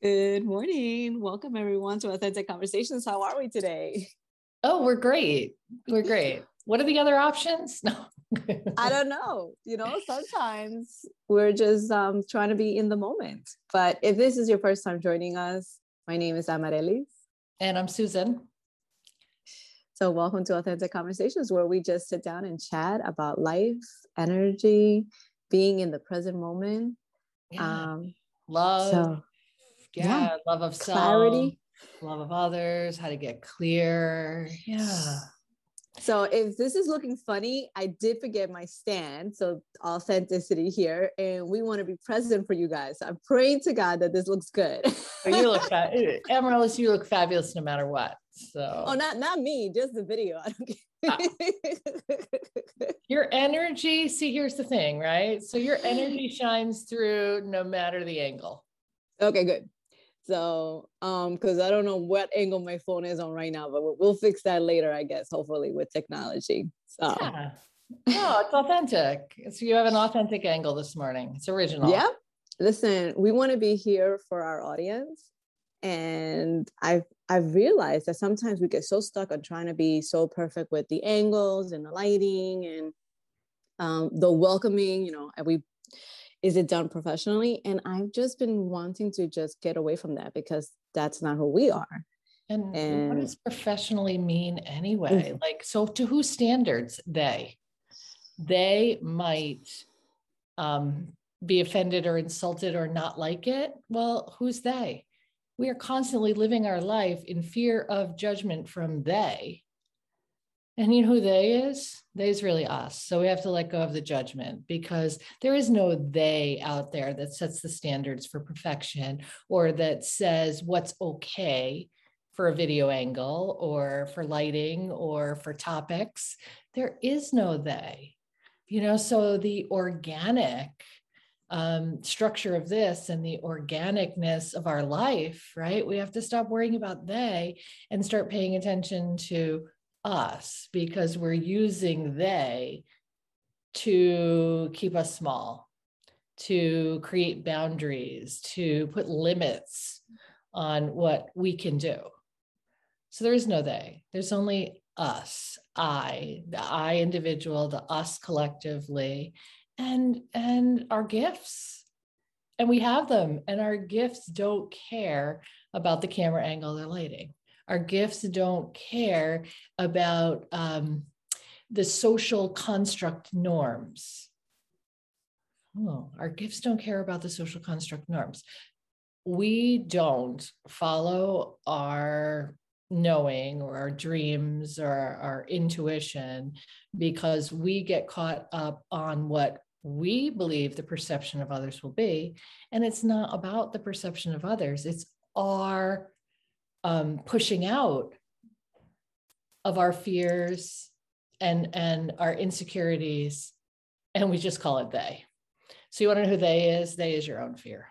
Good morning. Welcome everyone to Authentic Conversations. How are we today? Oh, we're great. We're great. What are the other options? No. I don't know. You know, sometimes we're just um, trying to be in the moment. But if this is your first time joining us, my name is Amarelis. And I'm Susan. So, welcome to Authentic Conversations, where we just sit down and chat about life, energy, being in the present moment. Yeah. Um, Love. So, yeah, yeah. love of self, love of others, how to get clear. Yeah. So if this is looking funny, I did forget my stand. So authenticity here, and we want to be present for you guys. I'm praying to God that this looks good. you look fa- Amaryllis, you look fabulous no matter what. So oh, not not me, just the video. I don't uh, your energy. See, here's the thing, right? So your energy shines through no matter the angle. Okay, good. So, um, because I don't know what angle my phone is on right now, but we'll, we'll fix that later, I guess, hopefully with technology. So, yeah. No, it's authentic. So you have an authentic angle this morning. It's original. Yeah. Listen, we want to be here for our audience. And I've I've realized that sometimes we get so stuck on trying to be so perfect with the angles and the lighting and um, the welcoming, you know, and we is it done professionally? And i've just been wanting to just get away from that because that's not who we are. And, and what does professionally mean anyway? Mm. like so to whose standards they they might um, be offended or insulted or not like it? Well who's they? We are constantly living our life in fear of judgment from they and you know who they is? They is really us. So we have to let go of the judgment because there is no they out there that sets the standards for perfection or that says what's okay for a video angle or for lighting or for topics. There is no they. You know, so the organic um, structure of this and the organicness of our life, right? We have to stop worrying about they and start paying attention to us because we're using they to keep us small, to create boundaries, to put limits on what we can do. So there is no they, there's only us, I, the I individual, the us collectively, and and our gifts. And we have them, and our gifts don't care about the camera angle they're lighting. Our gifts don't care about um, the social construct norms. Oh, our gifts don't care about the social construct norms. We don't follow our knowing or our dreams or our intuition because we get caught up on what we believe the perception of others will be. And it's not about the perception of others, it's our um, pushing out of our fears and and our insecurities and we just call it they. So you want to know who they is? They is your own fear.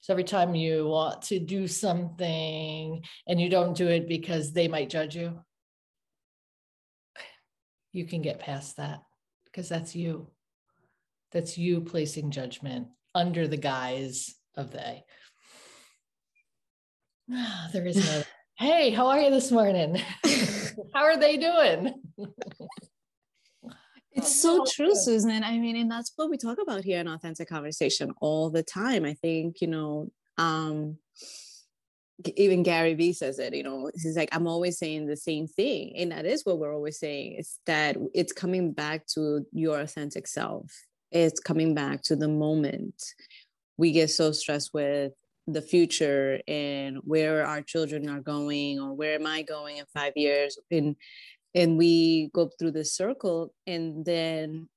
So every time you want to do something and you don't do it because they might judge you you can get past that because that's you. That's you placing judgment under the guise of they there is no, hey, how are you this morning? how are they doing? It's so true, Susan. I mean, and that's what we talk about here in Authentic Conversation all the time. I think, you know, um, even Gary Vee says it, you know, he's like, I'm always saying the same thing. And that is what we're always saying is that it's coming back to your authentic self. It's coming back to the moment. We get so stressed with the future and where our children are going or where am i going in five years? And and we go through this circle and then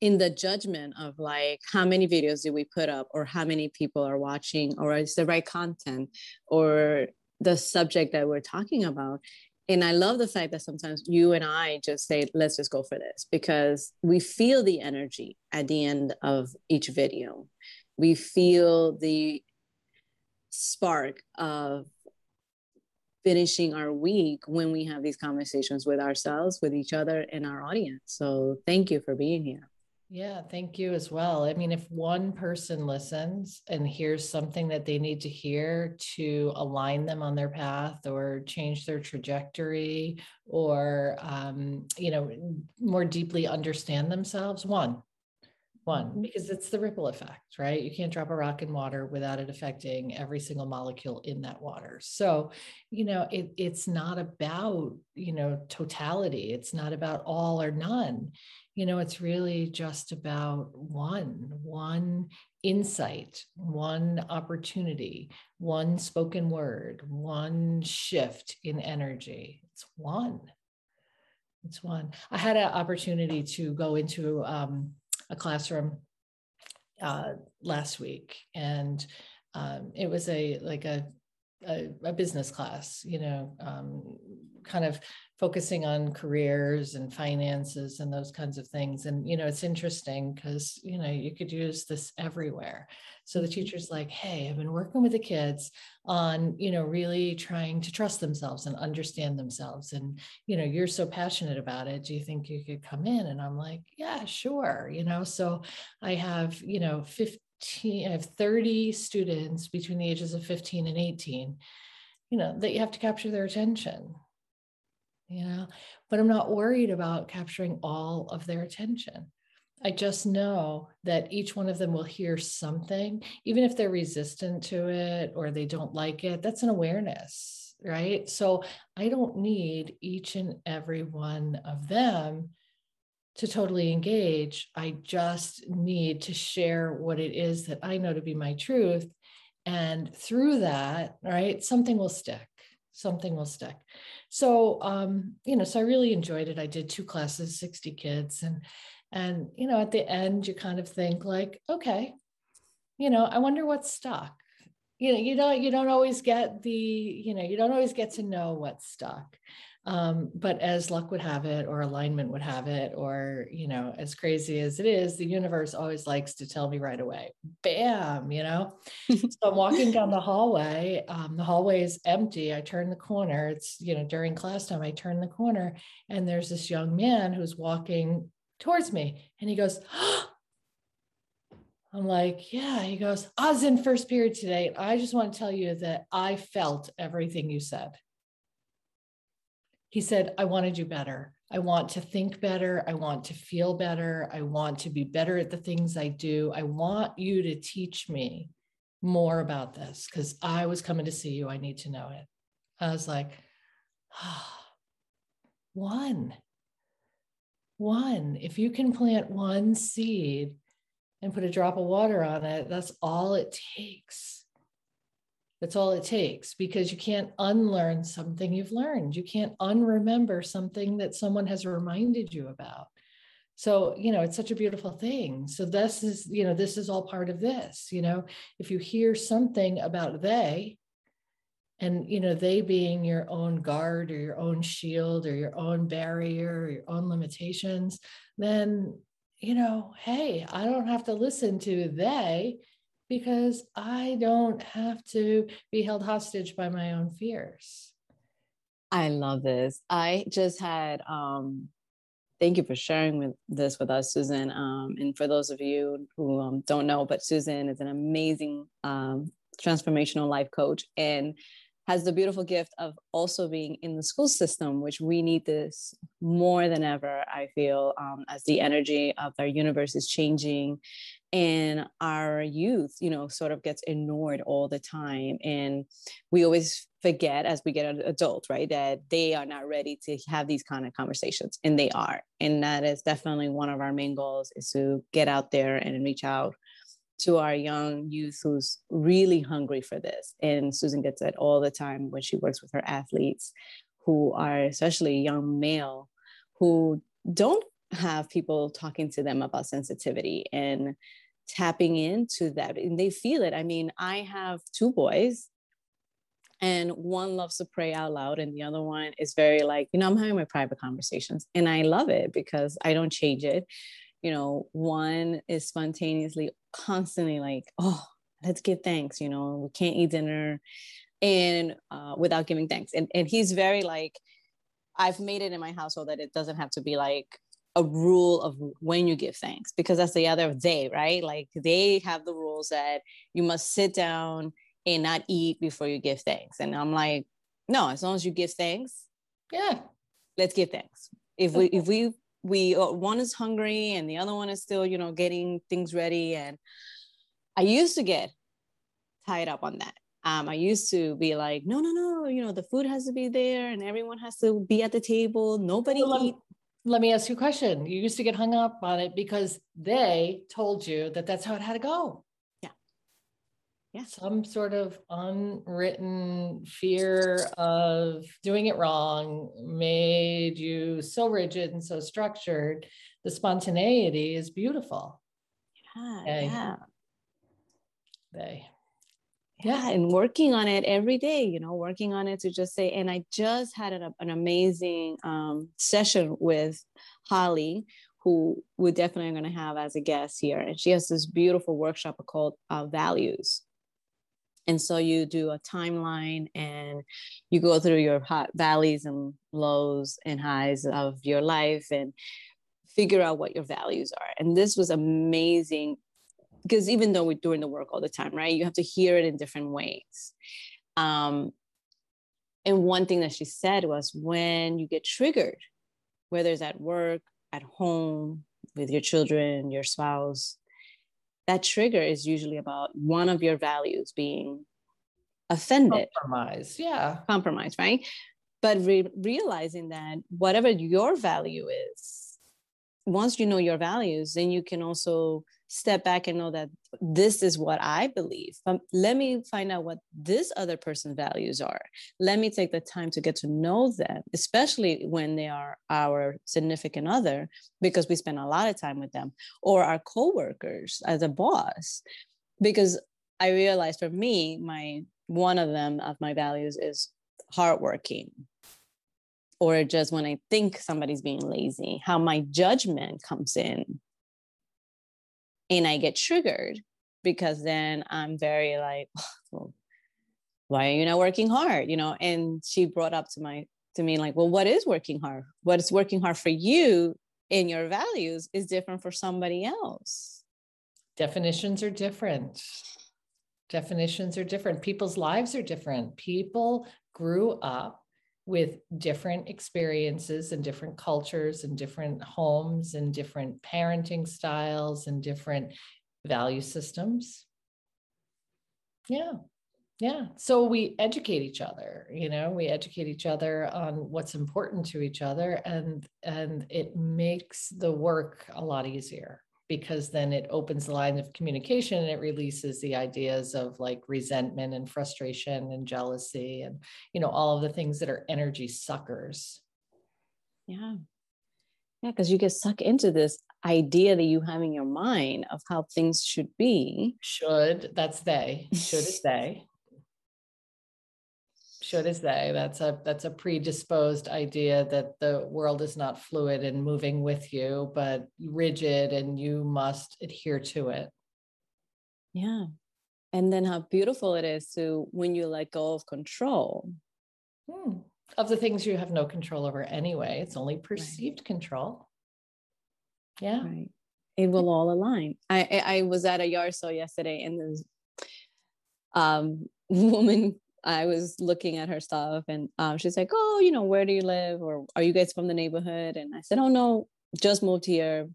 in the judgment of like how many videos do we put up or how many people are watching or is the right content or the subject that we're talking about. And i love the fact that sometimes you and i just say let's just go for this because we feel the energy at the end of each video. We feel the spark of finishing our week when we have these conversations with ourselves, with each other, and our audience. So thank you for being here. Yeah, thank you as well. I mean, if one person listens and hears something that they need to hear to align them on their path or change their trajectory or, um, you know, more deeply understand themselves, one, one mm-hmm. because it's the ripple effect right? You can't drop a rock in water without it affecting every single molecule in that water. So you know it, it's not about you know totality. It's not about all or none. You know it's really just about one one insight one opportunity one spoken word one shift in energy. It's one. It's one. I had an opportunity to go into um, a classroom uh, last week, and um, it was a like a, a, a business class, you know, um, kind of focusing on careers and finances and those kinds of things. And you know, it's interesting because you know you could use this everywhere. So the mm-hmm. teacher's like, hey, I've been working with the kids on, you know, really trying to trust themselves and understand themselves. And, you know, you're so passionate about it. Do you think you could come in? And I'm like, yeah, sure. You know, so I have, you know, 15, I have 30 students between the ages of 15 and 18, you know, that you have to capture their attention you know but i'm not worried about capturing all of their attention I just know that each one of them will hear something, even if they're resistant to it or they don't like it. That's an awareness, right? So I don't need each and every one of them to totally engage. I just need to share what it is that I know to be my truth. And through that, right, something will stick. Something will stick. So, um, you know, so I really enjoyed it. I did two classes, 60 kids, and and, you know, at the end, you kind of think like, okay, you know, I wonder what's stuck. You know, you don't, you don't always get the, you know, you don't always get to know what's stuck. Um, but as luck would have it, or alignment would have it, or, you know, as crazy as it is, the universe always likes to tell me right away, bam, you know? so I'm walking down the hallway. Um, the hallway is empty. I turn the corner. It's, you know, during class time, I turn the corner and there's this young man who's walking towards me. And he goes, oh. I'm like, yeah. He goes, I was in first period today. I just want to tell you that I felt everything you said. He said, I want to do better. I want to think better. I want to feel better. I want to be better at the things I do. I want you to teach me more about this because I was coming to see you. I need to know it. I was like, oh, one one. If you can plant one seed and put a drop of water on it, that's all it takes. That's all it takes because you can't unlearn something you've learned. You can't unremember something that someone has reminded you about. So, you know, it's such a beautiful thing. So, this is, you know, this is all part of this. You know, if you hear something about they, and you know they being your own guard or your own shield or your own barrier or your own limitations then you know hey i don't have to listen to they because i don't have to be held hostage by my own fears. I love this. I just had um thank you for sharing with this with us susan. Um, and for those of you who um, don't know but susan is an amazing um, transformational life coach and has the beautiful gift of also being in the school system, which we need this more than ever, I feel, um, as the energy of our universe is changing and our youth, you know, sort of gets ignored all the time. And we always forget as we get an adult, right, that they are not ready to have these kind of conversations, and they are. And that is definitely one of our main goals is to get out there and reach out to our young youth who's really hungry for this. And Susan gets it all the time when she works with her athletes who are especially young male who don't have people talking to them about sensitivity and tapping into that and they feel it i mean i have two boys and one loves to pray out loud and the other one is very like you know i'm having my private conversations and i love it because i don't change it you know, one is spontaneously constantly like, oh, let's give thanks, you know, we can't eat dinner and uh, without giving thanks. And, and he's very like, I've made it in my household that it doesn't have to be like a rule of when you give thanks because that's the other day, right? Like they have the rules that you must sit down and not eat before you give thanks. And I'm like, no, as long as you give thanks, yeah, let's give thanks. If we if we we uh, one is hungry and the other one is still, you know, getting things ready. And I used to get tied up on that. Um, I used to be like, no, no, no, you know, the food has to be there and everyone has to be at the table. Nobody eat let me ask you a question. You used to get hung up on it because they told you that that's how it had to go. Yeah. Yeah. Some sort of unwritten fear of doing it wrong made you so rigid and so structured. The spontaneity is beautiful. Yeah. They, yeah. They yeah and working on it every day you know working on it to just say and i just had an, an amazing um, session with holly who we're definitely going to have as a guest here and she has this beautiful workshop called uh, values. And so you do a timeline and you go through your hot valleys and lows and highs of your life and figure out what your values are. And this was amazing because even though we're doing the work all the time, right? You have to hear it in different ways. Um, and one thing that she said was when you get triggered, whether it's at work, at home, with your children, your spouse, that trigger is usually about one of your values being offended. Compromise, yeah. Compromise, right? But re- realizing that whatever your value is, once you know your values, then you can also step back and know that this is what I believe. But let me find out what this other person's values are. Let me take the time to get to know them, especially when they are our significant other, because we spend a lot of time with them, or our coworkers as a boss. Because I realized for me, my one of them of my values is hardworking. Or just when I think somebody's being lazy, how my judgment comes in and I get triggered because then I'm very like, well, why are you not working hard? You know, and she brought up to my to me like, well, what is working hard? What is working hard for you in your values is different for somebody else. Definitions are different. Definitions are different. People's lives are different. People grew up with different experiences and different cultures and different homes and different parenting styles and different value systems. Yeah. Yeah. So we educate each other, you know, we educate each other on what's important to each other and and it makes the work a lot easier because then it opens the line of communication and it releases the ideas of like resentment and frustration and jealousy and you know all of the things that are energy suckers. Yeah. Yeah because you get sucked into this idea that you have in your mind of how things should be. Should that's they. Should is they should is they that's a that's a predisposed idea that the world is not fluid and moving with you but rigid and you must adhere to it. Yeah. And then how beautiful it is to when you let go of control. Hmm. of the things you have no control over anyway it's only perceived right. control. Yeah. Right. It will all align. I i was at a yard sale yesterday and this um woman I was looking at her stuff and um, she's like, Oh, you know, where do you live? Or are you guys from the neighborhood? And I said, Oh, no, just moved here.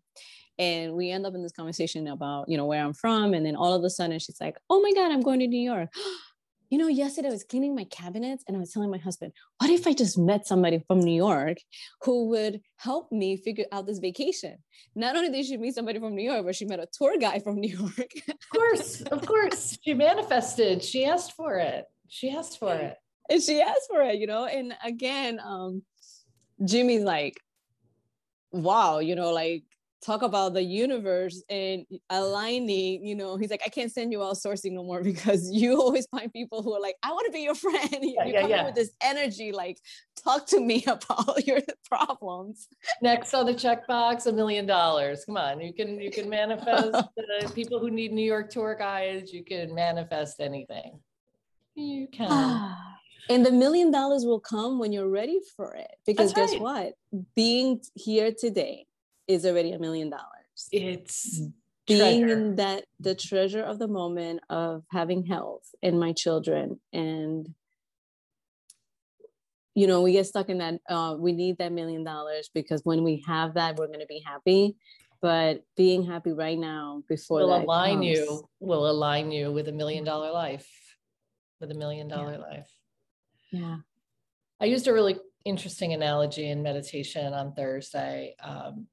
And we end up in this conversation about, you know, where I'm from. And then all of a sudden she's like, Oh my God, I'm going to New York. you know, yesterday I was cleaning my cabinets and I was telling my husband, what if I just met somebody from New York who would help me figure out this vacation? Not only did she meet somebody from New York, but she met a tour guide from New York. of course, of course. She manifested, she asked for it she asked for it. and she asked for it you know? And again um jimmy's like wow you know like talk about the universe and aligning you know? He's like i can't send you outsourcing no more because you always find people who are like i want to be your friend you, yeah, you yeah, come yeah. with this energy like talk to me about your problems. Next on the checkbox a million dollars. Come on you can you can manifest uh, people who need new york tour guides. You can manifest anything you can. and the million dollars will come when you're ready for it. Because That's guess right. what? Being here today, is already a million dollars. It's being treasure. in that the treasure of the moment of having health and my children and you know we get stuck in that uh, we need that million dollars because when we have that we're going to be happy but being happy right now before will that align comes- you will align you with a million dollar life with a million dollar life. Yeah. I used a really interesting analogy in meditation on thursday um,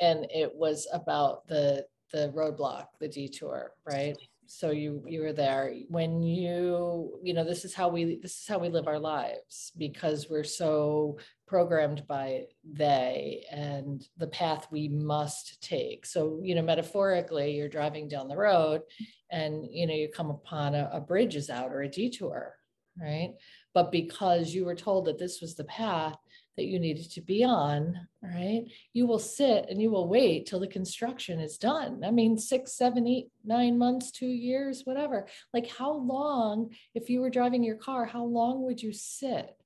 and it was about the the roadblock the detour right so you you were there. When you you know this is how we this is how we live our lives because we're so programmed by they and the path we must take. So you know metaphorically you're driving down the road and you know you come upon a, a bridge is out or a detour right? But because you were told that this was the path that you needed to be on, right? You will sit and you will wait till the construction is done. I mean, six, seven, eight, nine months, two years, whatever. Like, how long, if you were driving your car, how long would you sit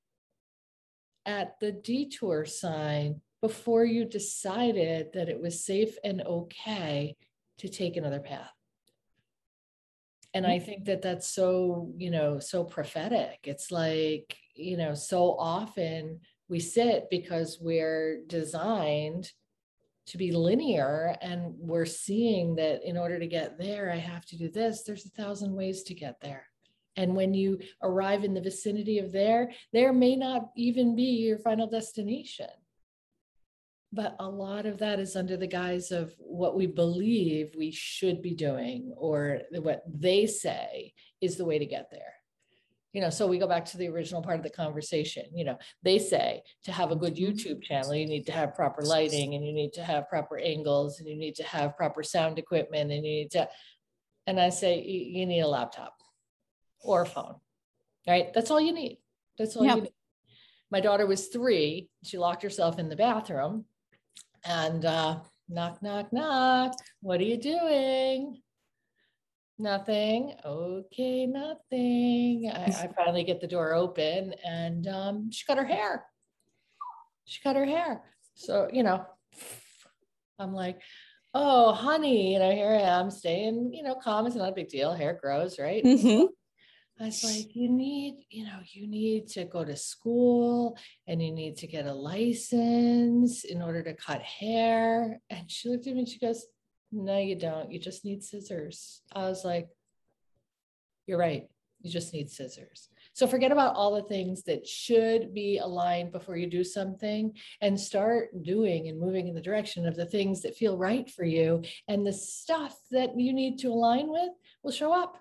at the detour sign before you decided that it was safe and okay to take another path? and i mm-hmm. think that that's so you know so prophetic it's like you know so often we sit because we're designed to be linear and we're seeing that in order to get there i have to do this. There's a thousand ways to get there. And when you arrive in the vicinity of there there may not even be your final destination. But a lot of that is under the guise of what we believe we should be doing or what they say is the way to get there you know so we go back to the original part of the conversation you know they say to have a good youtube channel you need to have proper lighting and you need to have proper angles and you need to have proper sound equipment and you need to and i say you need a laptop or a phone right? That's all you need. That's all Yeah. you need. My daughter was three. She locked herself in the bathroom and uh, knock knock knock. What are you doing Nothing. Okay, nothing. I, I finally get the door open and um, she cut her hair. She cut her hair. So, you know, I'm like, oh, honey, you know, here I am staying, you know, calm. It's not a big deal. Hair grows, right? Mm-hmm. I was like, you need, you know, you need to go to school and you need to get a license in order to cut hair. And she looked at me and she goes, no, you don't. You just need scissors. I was like, you're right. You just need scissors. So forget about all the things that should be aligned before you do something and start doing and moving in the direction of the things that feel right for you. And the stuff that you need to align with will show up.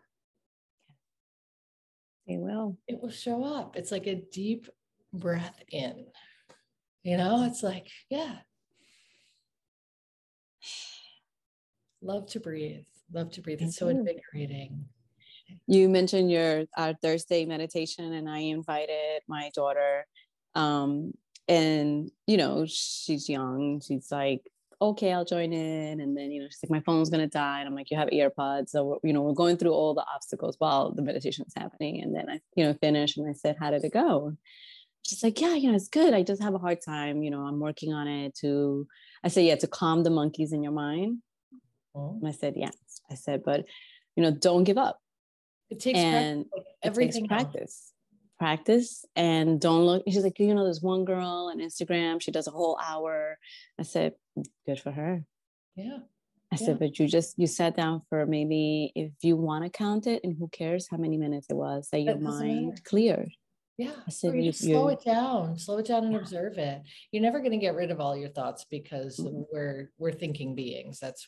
they will It will show up. It's like a deep breath in. You know, it's like, yeah. Love to breathe. Love to breathe. It's so invigorating. you mentioned your our thursday meditation and i invited my daughter um and you know she's young. She's like okay i'll join in. And then you know she's like my phone's gonna die. And i'm like you have earpods. So we're- you know we're going through all the obstacles while the meditation is happening. And then i you know finish and i said how did it go? She's like yeah you know it's good. I just have a hard time. You know i'm working on it to i said yeah to calm the monkeys in your mind Oh. and i said yes i said but you know don't give up It takes and practice, like it takes everything practice practice and don't look she's like you know there's one girl on instagram she does a whole hour i said good for her Yeah. i Yeah. said but you just you sat down for maybe if you want to count it and who cares how many minutes it was that your That doesn't mind matter. cleared Yeah. I said Or you you- slow it down, slow it down and Yeah. observe it. You're never going to get rid of all your thoughts because Mhm. we're we're thinking beings. That's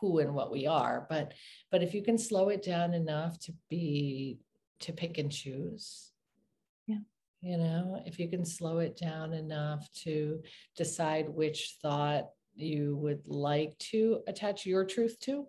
who and what we are. But but if you can slow it down enough to be to pick and choose. Yeah. You know, if you can slow it down enough to decide which thought you would like to attach your truth to.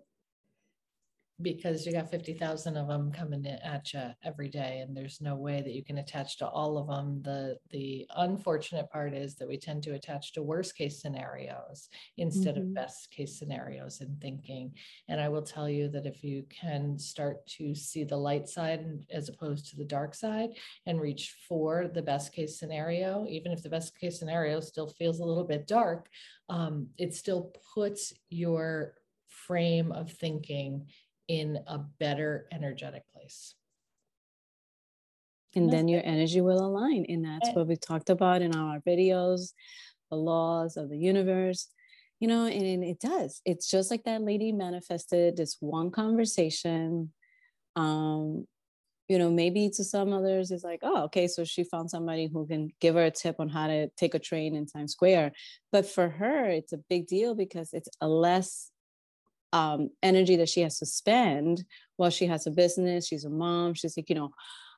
Because you got 50,000 of them coming at you every day and there's no way that you can attach to all of them the the unfortunate part is that we tend to attach to worst case scenarios instead mm-hmm. of best case scenarios in thinking and i will tell you that if you can start to see the light side as opposed to the dark side and reach for the best case scenario even if the best case scenario still feels a little bit dark um, it still puts your frame of thinking in a better energetic place. And then your energy will align. And that's what we talked about in our videos, the laws of the universe. You know, and it does. It's just like that lady manifested this one conversation. Um, you know, maybe to some others, it's like, oh, okay, so she found somebody who can give her a tip on how to take a train in Times Square. But for her, it's a big deal because it's a less um, energy that she has to spend while she has a business. She's a mom. She's like, you know,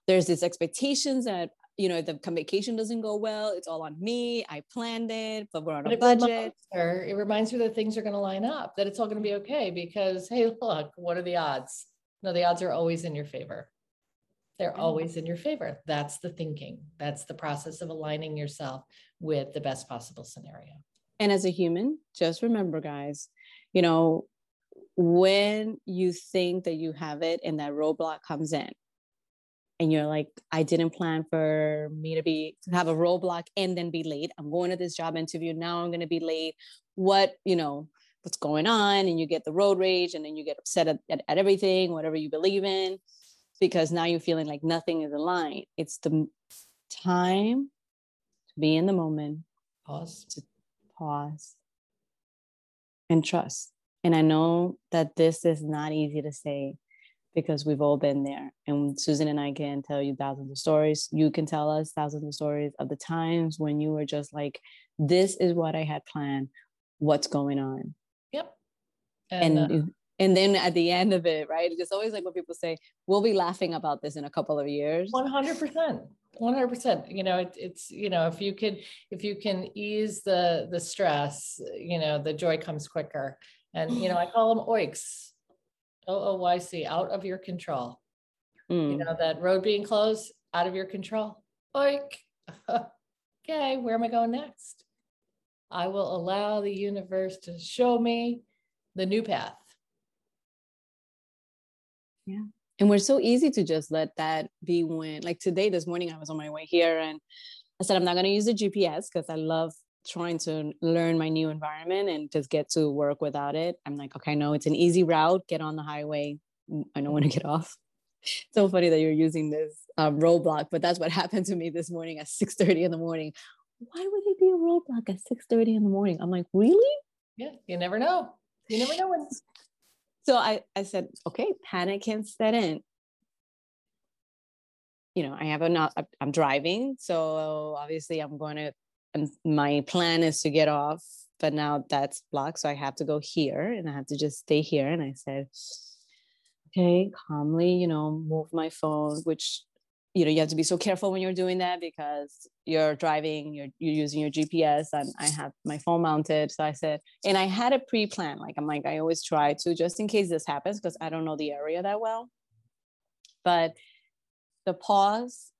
there's these expectations that you know the vacation doesn't go well it's all on me i planned it but we're on but a budget reminds her, it reminds her that things are going to line up that it's all going to be okay because hey look what are the odds? No the odds are always in your favor. They're always in your favor. That's the thinking. That's the process of aligning yourself with the best possible scenario. And as a human just remember guys you know when you think that you have it and that roadblock comes in and you're like i didn't plan for me to be to have a roadblock and then be late. I'm going to this job interview. Now i'm going to be late. What you know what's going on? And you get the road rage and then you get upset at, at, at everything whatever you believe in because now you're feeling like nothing is aligned it's the time to be in the moment pause. to pause and trust and I know that this is not easy to say because we've all been there. And Susan and I can tell you thousands of stories. You can tell us thousands of stories of the times when you were just like, this is what I had planned. What's going on? Yep. And, and, uh, and then at the end of it, right? It's always like what people say, we'll be laughing about this in a couple of years. 100%. 100% you know it, it's you know if you could if you can ease the the stress you know the joy comes quicker and, you know, I call them oiks, O O Y C, out of your control. Mm. You know, that road being closed, out of your control. Oik. okay, where am I going next? I will allow the universe to show me the new path. Yeah. And we're so easy to just let that be when, like today, this morning, I was on my way here and I said, I'm not going to use the GPS because I love trying to learn my new environment and just get to work without it. I'm like, okay, no, it's an easy route. Get on the highway. Mm, I don't want to get off. so funny that you're using this um, roadblock, but that's what happened to me this morning at 6:30 in the morning. Why would it be a roadblock at 6:30 in the morning? I'm like, really? Yeah, you never know. You never know when. So I, I said, okay, panic can set in. You know, I have a not, I'm driving. So obviously I'm going to and my plan is to get off but now that's blocked so i have to go here and i have to just stay here and i said okay calmly you know move my phone which you know you have to be so careful when you're doing that because you're driving you're, you're using your gps and i have my phone mounted so i said and i had a pre-plan like i'm like i always try to just in case this happens because i don't know the area that well but the pause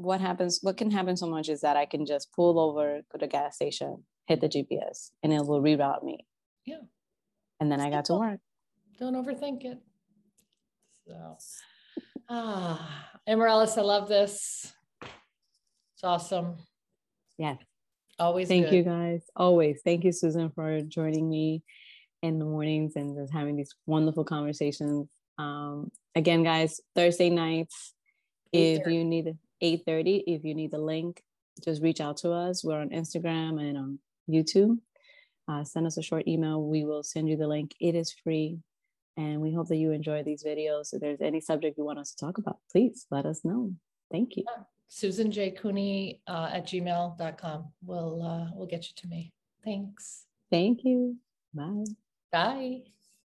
what happens what can happen so much is that i can just pull over go to gas station hit the gps and it will reroute me. Yeah. And then i got to work. Don't overthink it. So ah Amaryllis, i love this. It's awesome. Yeah always thank good. you guys. Always. Thank you susan for joining me in the mornings and just having these wonderful conversations. Um again guys thursday nights if you need 8.30 if you need the link just reach out to us. We're on instagram and on youtube. Uh, send us a short email. We will send you the link. It is free. And we hope that you enjoy these videos. If there's any subject you want us to talk about please let us know. Thank you. Yeah. susan j. Cooney uh, at gmail.com will uh, will get you to me. Thanks. Thank you. Bye. Bye